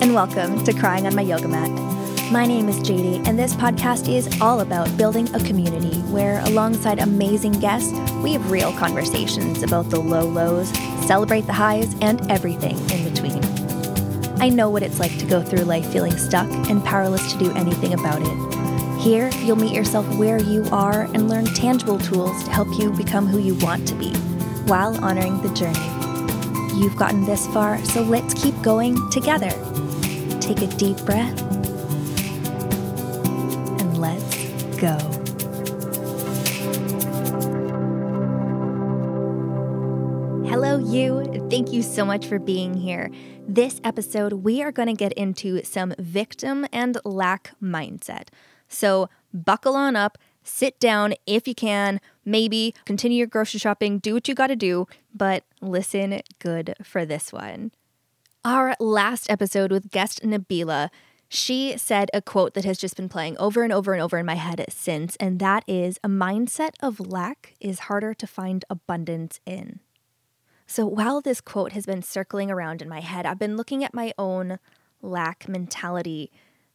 and welcome to Crying on My Yoga Mat. My name is JD, and this podcast is all about building a community where, alongside amazing guests, we have real conversations about the low lows, celebrate the highs, and everything in between. I know what it's like to go through life feeling stuck and powerless to do anything about it. Here, you'll meet yourself where you are and learn tangible tools to help you become who you want to be while honoring the journey. You've gotten this far, so let's keep going together. Take a deep breath and let's go. Hello, you. Thank you so much for being here. This episode, we are going to get into some victim and lack mindset. So, buckle on up, sit down if you can, maybe continue your grocery shopping, do what you got to do, but listen good for this one. Our last episode with guest Nabila, she said a quote that has just been playing over and over and over in my head since, and that is a mindset of lack is harder to find abundance in. So while this quote has been circling around in my head, I've been looking at my own lack mentality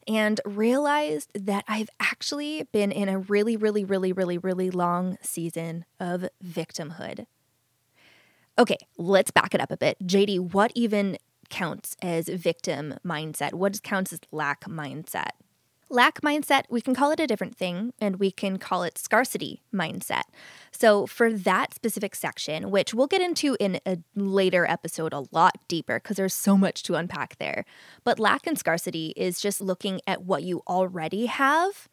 and realized that I've actually been in a really, really, really, really, really long season of victimhood. Okay, let's back it up a bit. JD, what even counts as victim mindset? What counts as lack mindset? Lack mindset, we can call it a different thing and we can call it scarcity mindset. So, for that specific section, which we'll get into in a later episode a lot deeper because there's so much to unpack there, but lack and scarcity is just looking at what you already have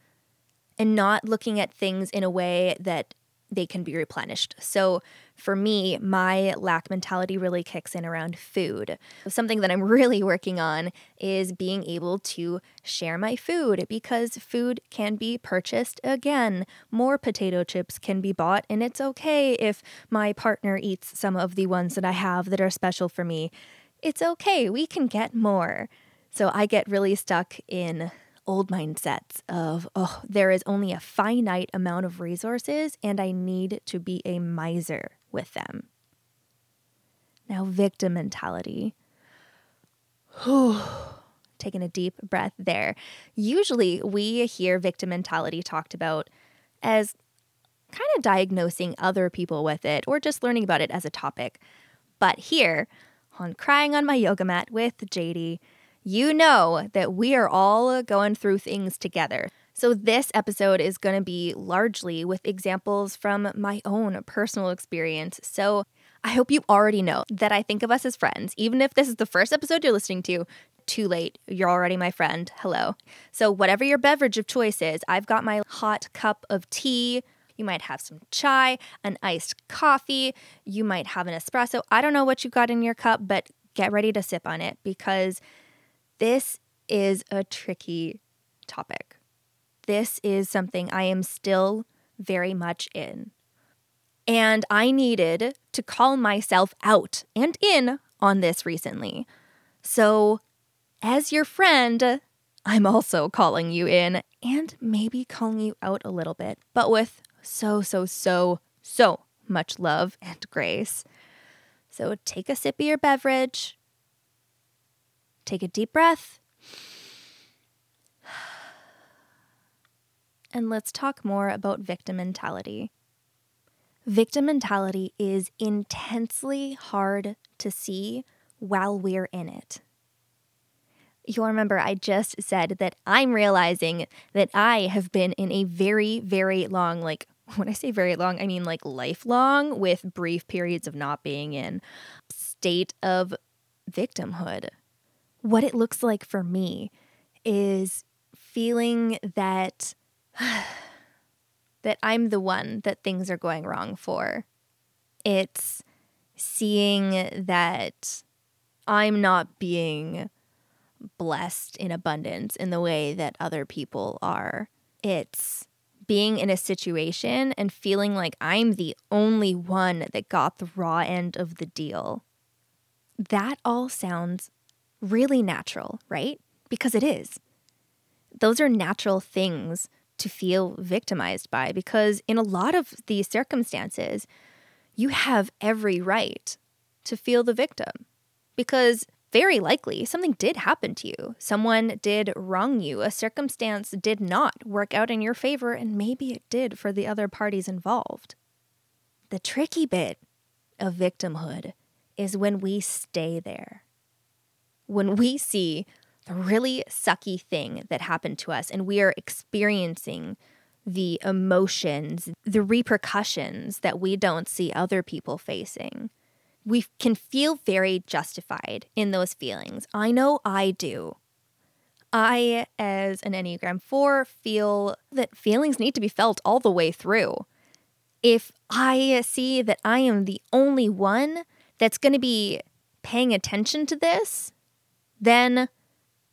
and not looking at things in a way that they can be replenished. So for me, my lack mentality really kicks in around food. Something that I'm really working on is being able to share my food because food can be purchased again. More potato chips can be bought, and it's okay if my partner eats some of the ones that I have that are special for me. It's okay, we can get more. So I get really stuck in old mindsets of, oh, there is only a finite amount of resources and I need to be a miser with them. Now, victim mentality. Taking a deep breath there. Usually, we hear victim mentality talked about as kind of diagnosing other people with it or just learning about it as a topic. But here, on Crying on My Yoga Mat with JD, you know that we are all going through things together. So, this episode is going to be largely with examples from my own personal experience. So, I hope you already know that I think of us as friends. Even if this is the first episode you're listening to, too late. You're already my friend. Hello. So, whatever your beverage of choice is, I've got my hot cup of tea. You might have some chai, an iced coffee. You might have an espresso. I don't know what you got in your cup, but get ready to sip on it because this is a tricky topic. This is something I am still very much in. And I needed to call myself out and in on this recently. So, as your friend, I'm also calling you in and maybe calling you out a little bit, but with so, so, so, so much love and grace. So, take a sip of your beverage, Take a deep breath. And let's talk more about victim mentality. Victim mentality is intensely hard to see while we're in it. You'll remember I just said that I'm realizing that I have been in a very, very long, like when I say very long, I mean like lifelong, with brief periods of not being in, state of victimhood what it looks like for me is feeling that that I'm the one that things are going wrong for. It's seeing that I'm not being blessed in abundance in the way that other people are. It's being in a situation and feeling like I'm the only one that got the raw end of the deal. That all sounds really natural, right? Because it is. Those are natural things to feel victimized by because in a lot of these circumstances, you have every right to feel the victim because very likely something did happen to you. Someone did wrong you. A circumstance did not work out in your favor, and maybe it did for the other parties involved. The tricky bit of victimhood is when we stay there. When we see the really sucky thing that happened to us and we are experiencing the emotions, the repercussions that we don't see other people facing. We can feel very justified in those feelings. I know I do. I, as an Enneagram 4, feel that feelings need to be felt all the way through. If I see that I am the only one that's going to be paying attention to this, then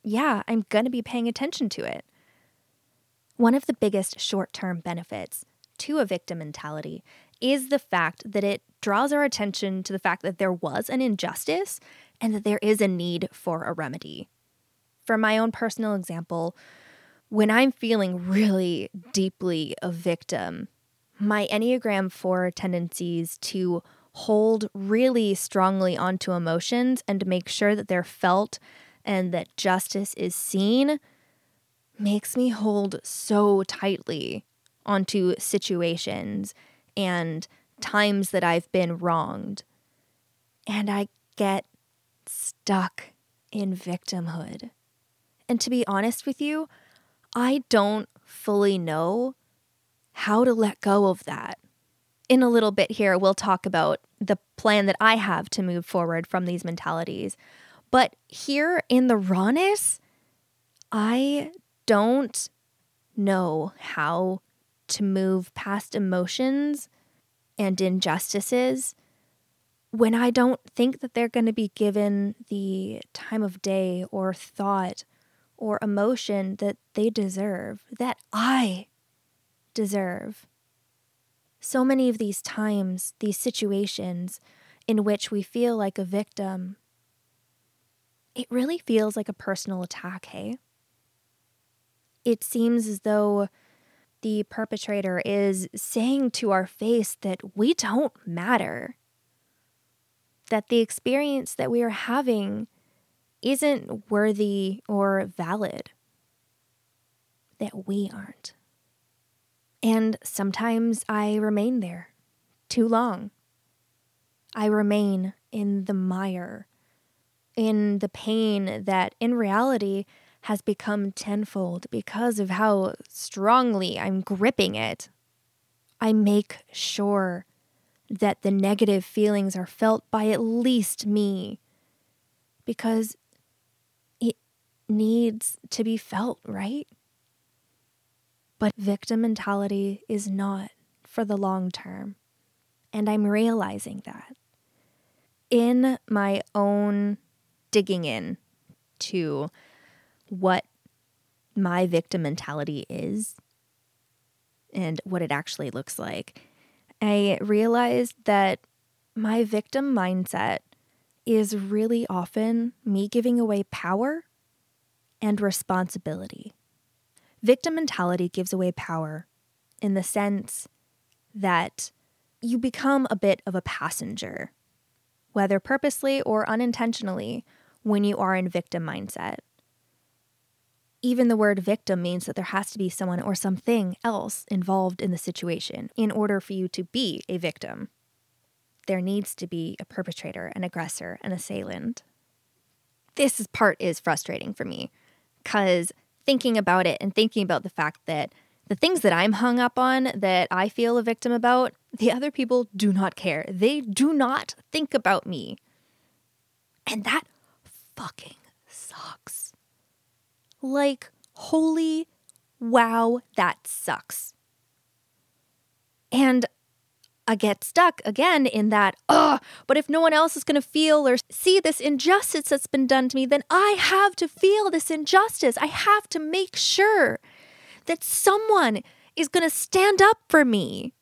yeah, I'm going to be paying attention to it. One of the biggest short term benefits to a victim mentality is the fact that it draws our attention to the fact that there was an injustice and that there is a need for a remedy. For my own personal example, when I'm feeling really deeply a victim, my Enneagram 4 tendencies to hold really strongly onto emotions and to make sure that they're felt and that justice is seen makes me hold so tightly onto situations and times that I've been wronged. And I get stuck in victimhood. And to be honest with you, I don't fully know how to let go of that. In a little bit here, we'll talk about the plan that I have to move forward from these mentalities. But here in the rawness, I don't know how to move past emotions and injustices when I don't think that they're going to be given the time of day or thought or emotion that they deserve, that I deserve. So many of these times, these situations in which we feel like a victim, it really feels like a personal attack, hey? it seems as though the perpetrator is saying to our face that we don't matter, that the experience that we are having isn't worthy or valid, that we aren't. And sometimes I remain there too long. I remain in the mire, in the pain that in reality has become tenfold because of how strongly I'm gripping it. I make sure that the negative feelings are felt by at least me because it needs to be felt, right? But victim mentality is not for the long term. And I'm realizing that in my own digging in to what my victim mentality is and what it actually looks like, I realized that my victim mindset is really often me giving away power and responsibility. Victim mentality gives away power in the sense that you become a bit of a passenger, whether purposely or unintentionally, when you are in victim mindset even the word victim means that there has to be someone or something else involved in the situation in order for you to be a victim. There needs to be a perpetrator, an aggressor, an assailant. This part is frustrating for me because thinking about it and thinking about the fact that the things that I'm hung up on that I feel a victim about, the other people do not care. They do not think about me. And that fucking sucks. Like, holy wow, that sucks. And I get stuck again in that, oh, but if no one else is going to feel or see this injustice that's been done to me, then I have to feel this injustice. I have to make sure that someone is going to stand up for me.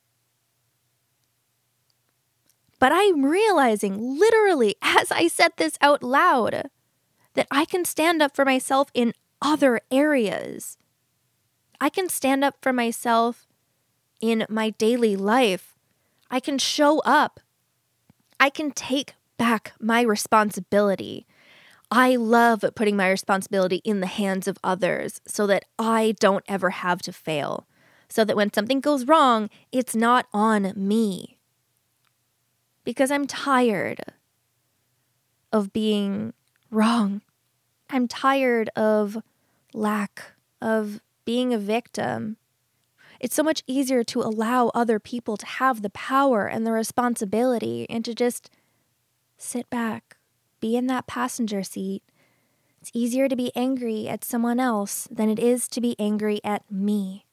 But I'm realizing, literally, as I said this out loud, that I can stand up for myself in other areas. I can stand up for myself in my daily life. I can show up. I can take back my responsibility. I love putting my responsibility in the hands of others so that I don't ever have to fail. So that when something goes wrong, it's not on me. Because I'm tired of being wrong. I'm tired of lack, of being a victim. It's so much easier to allow other people to have the power and the responsibility and to just sit back, be in that passenger seat. It's easier to be angry at someone else than it is to be angry at me.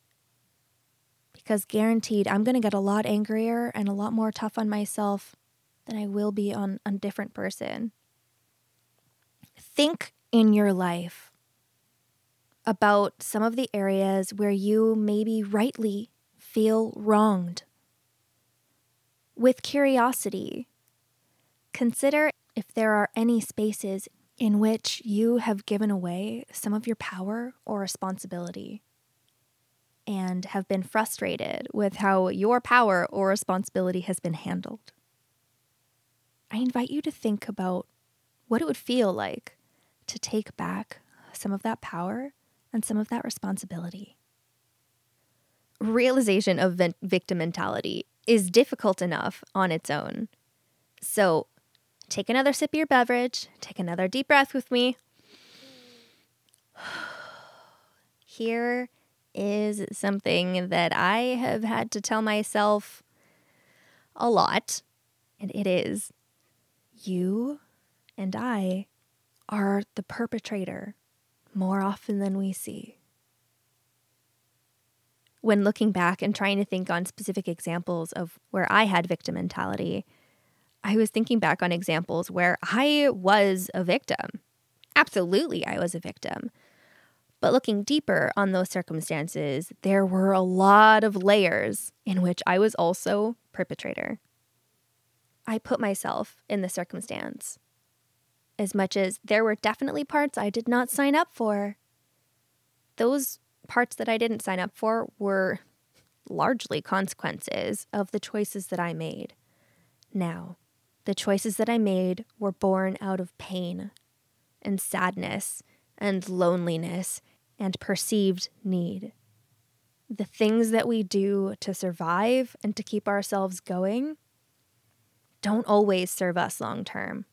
Because guaranteed, I'm going to get a lot angrier and a lot more tough on myself than I will be on a different person. Think in your life about some of the areas where you maybe rightly feel wronged. With curiosity, consider if there are any spaces in which you have given away some of your power or responsibility and have been frustrated with how your power or responsibility has been handled. I invite you to think about what it would feel like to take back some of that power and some of that responsibility. Realization of victim mentality is difficult enough on its own. So, Take another sip of your beverage. Take another deep breath with me. Here is something that I have had to tell myself a lot, and it is you and I are the perpetrator more often than we see. When looking back and trying to think on specific examples of where I had victim mentality, I was thinking back on examples where I was a victim. Absolutely, I was a victim. But looking deeper on those circumstances, there were a lot of layers in which I was also perpetrator. I put myself in the circumstance. As much as there were definitely parts I did not sign up for, those parts that I didn't sign up for were largely consequences of the choices that I made. Now, the choices that I made were born out of pain and sadness and loneliness and perceived need. The things that we do to survive and to keep ourselves going don't always serve us long term.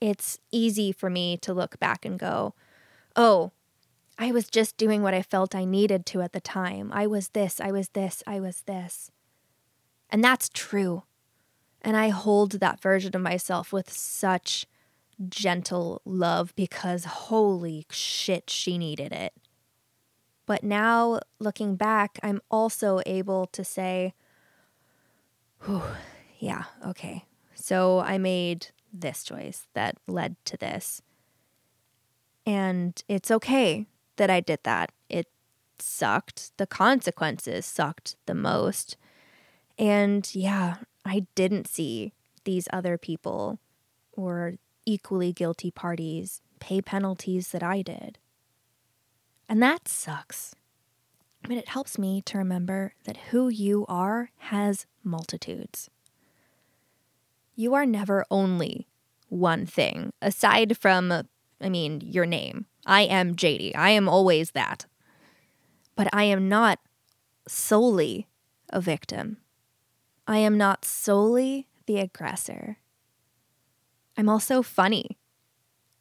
It's easy for me to look back and go, oh, I was just doing what I felt I needed to at the time. I was this, I was this, I was this. And that's true. And I hold that version of myself with such gentle love because holy shit, she needed it. But now, looking back, I'm also able to say, yeah, okay. So I made this choice that led to this. And it's okay that I did that. It sucked. The consequences sucked the most. And yeah, I didn't see these other people or equally guilty parties pay penalties that I did. And that sucks. But it helps me to remember that who you are has multitudes. You are never only one thing, aside from, I mean, your name. I am JD. I am always that. But I am not solely a victim. I am not solely the aggressor. I'm also funny.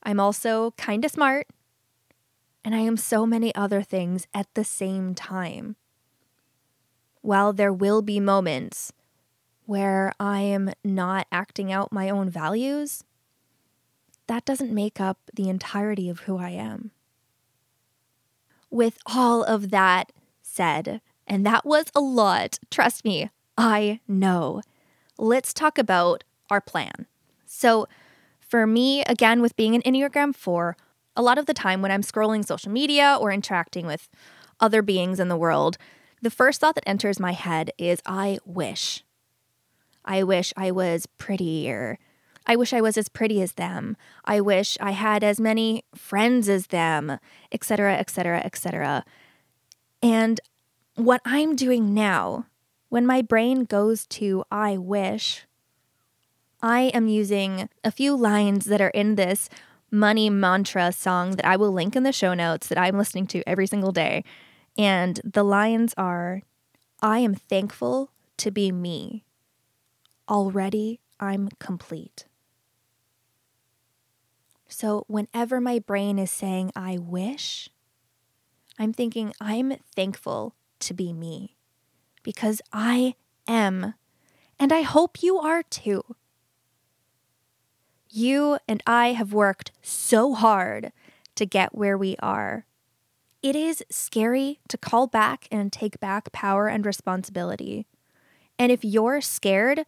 I'm also kind of smart. And I am so many other things at the same time. While there will be moments where I am not acting out my own values, that doesn't make up the entirety of who I am. With all of that said, and that was a lot, trust me, I know. Let's talk about our plan. So, for me, again, with being an Enneagram 4, a lot of the time when I'm scrolling social media or interacting with other beings in the world, the first thought that enters my head is I wish. I wish I was prettier. I wish I was as pretty as them. I wish I had as many friends as them, etc., etc., etc. And what I'm doing now when my brain goes to I wish, I am using a few lines that are in this money mantra song that I will link in the show notes that I'm listening to every single day. And the lines are I am thankful to be me. Already I'm complete. So, whenever my brain is saying, I wish, I'm thinking, I'm thankful to be me because I am. And I hope you are too. You and I have worked so hard to get where we are. It is scary to call back and take back power and responsibility. And if you're scared,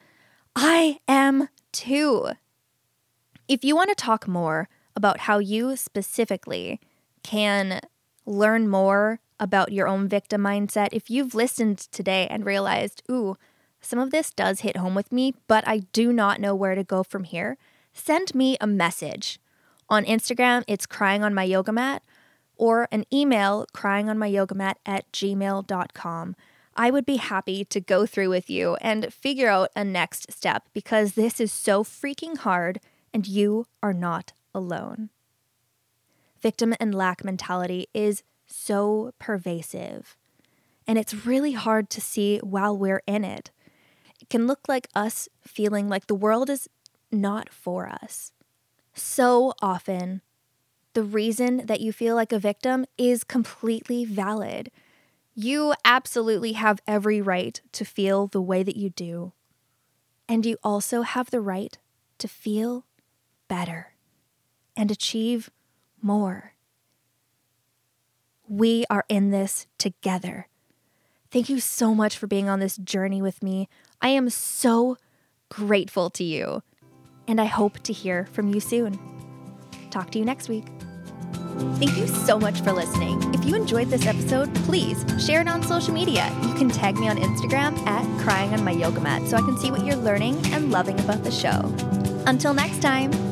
I am too. If you want to talk more about how you specifically can learn more about your own victim mindset, if you've listened today and realized, ooh, some of this does hit home with me, but I do not know where to go from here, send me a message. On Instagram, it's crying on my yoga mat, or an email crying on my yoga mat at gmail.com. I would be happy to go through with you and figure out a next step because this is so freaking hard and you are not alone. Victim and lack mentality is so pervasive, and it's really hard to see while we're in it. It can look like us feeling like the world is not for us. So often, the reason that you feel like a victim is completely valid. You absolutely have every right to feel the way that you do. And you also have the right to feel better and achieve more. We are in this together. Thank you so much for being on this journey with me. I am so grateful to you, and I hope to hear from you soon. Talk to you next week. Thank you so much for listening. If you enjoyed this episode, please share it on social media. You can tag me on Instagram at crying on my yoga mat so I can see what you're learning and loving about the show. Until next time.